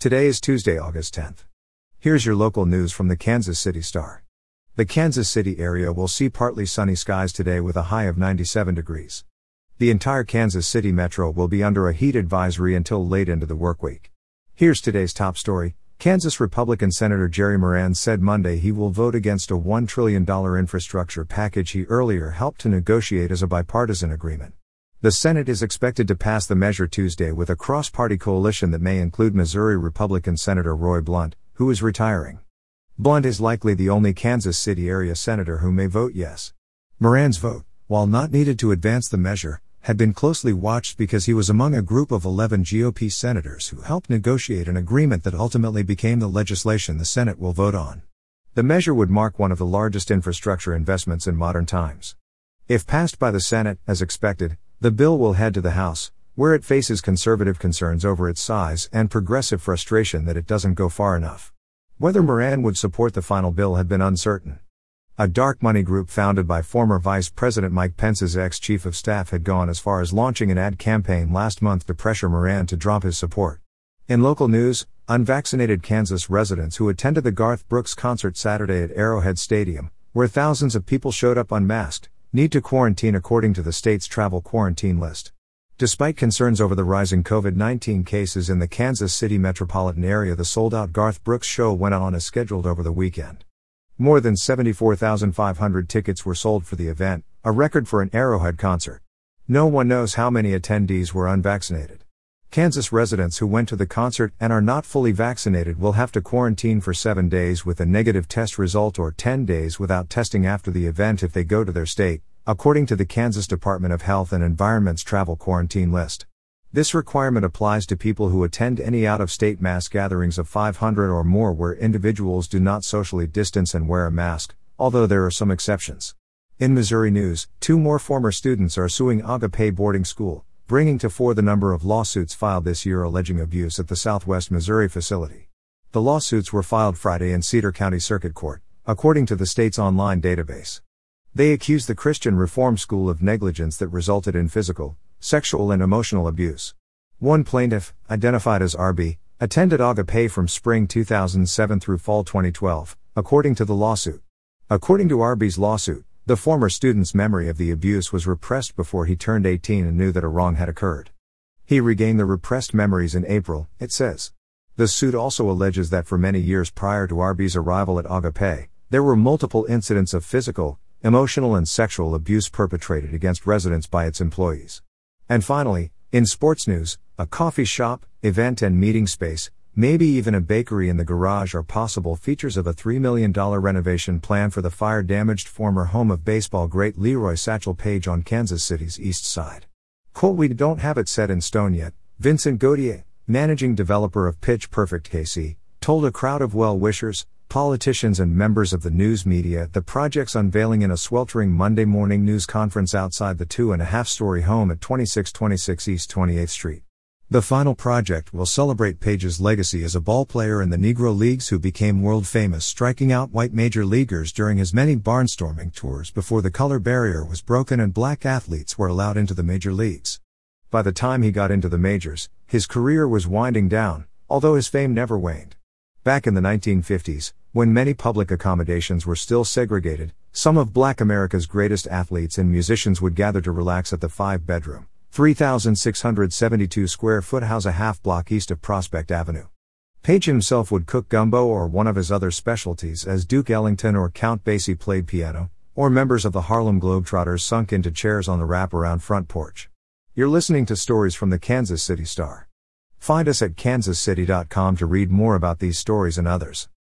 Today is Tuesday, August 10th. Here's your local news from the Kansas City Star. The Kansas City area will see partly sunny skies today with a high of 97 degrees. The entire Kansas City metro will be under a heat advisory until late into the workweek. Here's today's top story. Kansas Republican Senator Jerry Moran said Monday he will vote against a $1 trillion infrastructure package he earlier helped to negotiate as a bipartisan agreement. The Senate is expected to pass the measure Tuesday with a cross party coalition that may include Missouri Republican Senator Roy Blunt, who is retiring. Blunt is likely the only Kansas City area senator who may vote yes. Moran's vote, while not needed to advance the measure, had been closely watched because he was among a group of 11 GOP senators who helped negotiate an agreement that ultimately became the legislation the Senate will vote on. The measure would mark one of the largest infrastructure investments in modern times. If passed by the Senate, as expected, the bill will head to the House, where it faces conservative concerns over its size and progressive frustration that it doesn't go far enough. Whether Moran would support the final bill had been uncertain. A dark money group founded by former Vice President Mike Pence's ex chief of staff had gone as far as launching an ad campaign last month to pressure Moran to drop his support. In local news, unvaccinated Kansas residents who attended the Garth Brooks concert Saturday at Arrowhead Stadium, where thousands of people showed up unmasked, need to quarantine according to the state's travel quarantine list. Despite concerns over the rising COVID 19 cases in the Kansas City metropolitan area, the sold out Garth Brooks show went on as scheduled over the weekend. More than 74,500 tickets were sold for the event, a record for an Arrowhead concert. No one knows how many attendees were unvaccinated. Kansas residents who went to the concert and are not fully vaccinated will have to quarantine for seven days with a negative test result or 10 days without testing after the event if they go to their state, according to the Kansas Department of Health and Environment's travel quarantine list. This requirement applies to people who attend any out of state mass gatherings of 500 or more where individuals do not socially distance and wear a mask, although there are some exceptions. In Missouri news, two more former students are suing Agape Boarding School, bringing to four the number of lawsuits filed this year alleging abuse at the Southwest Missouri facility. The lawsuits were filed Friday in Cedar County Circuit Court, according to the state's online database. They accuse the Christian Reform School of negligence that resulted in physical, sexual, and emotional abuse. One plaintiff, identified as RB, attended Agape from spring 2007 through fall 2012, according to the lawsuit. According to RB's lawsuit, the former student's memory of the abuse was repressed before he turned 18 and knew that a wrong had occurred. He regained the repressed memories in April, it says. The suit also alleges that for many years prior to RB's arrival at Agape, there were multiple incidents of physical, emotional, and sexual abuse perpetrated against residents by its employees. And finally, in sports news, a coffee shop, event, and meeting space, Maybe even a bakery in the garage are possible features of a $3 million renovation plan for the fire damaged former home of baseball great Leroy Satchel Paige on Kansas City's east side. Quote, we don't have it set in stone yet, Vincent Gauthier, managing developer of Pitch Perfect KC, told a crowd of well wishers, politicians, and members of the news media at the project's unveiling in a sweltering Monday morning news conference outside the two and a half story home at 2626 East 28th Street. The final project will celebrate Paige's legacy as a ball player in the Negro Leagues who became world famous striking out white major leaguers during his many barnstorming tours before the color barrier was broken and black athletes were allowed into the major leagues. By the time he got into the majors, his career was winding down, although his fame never waned. Back in the 1950s, when many public accommodations were still segregated, some of black America's greatest athletes and musicians would gather to relax at the five bedroom, 3,672 square foot house a half block east of Prospect Avenue. Paige himself would cook gumbo or one of his other specialties as Duke Ellington or Count Basie played piano, or members of the Harlem Globetrotters sunk into chairs on the wraparound front porch. You're listening to stories from the Kansas City Star. Find us at kansascity.com to read more about these stories and others.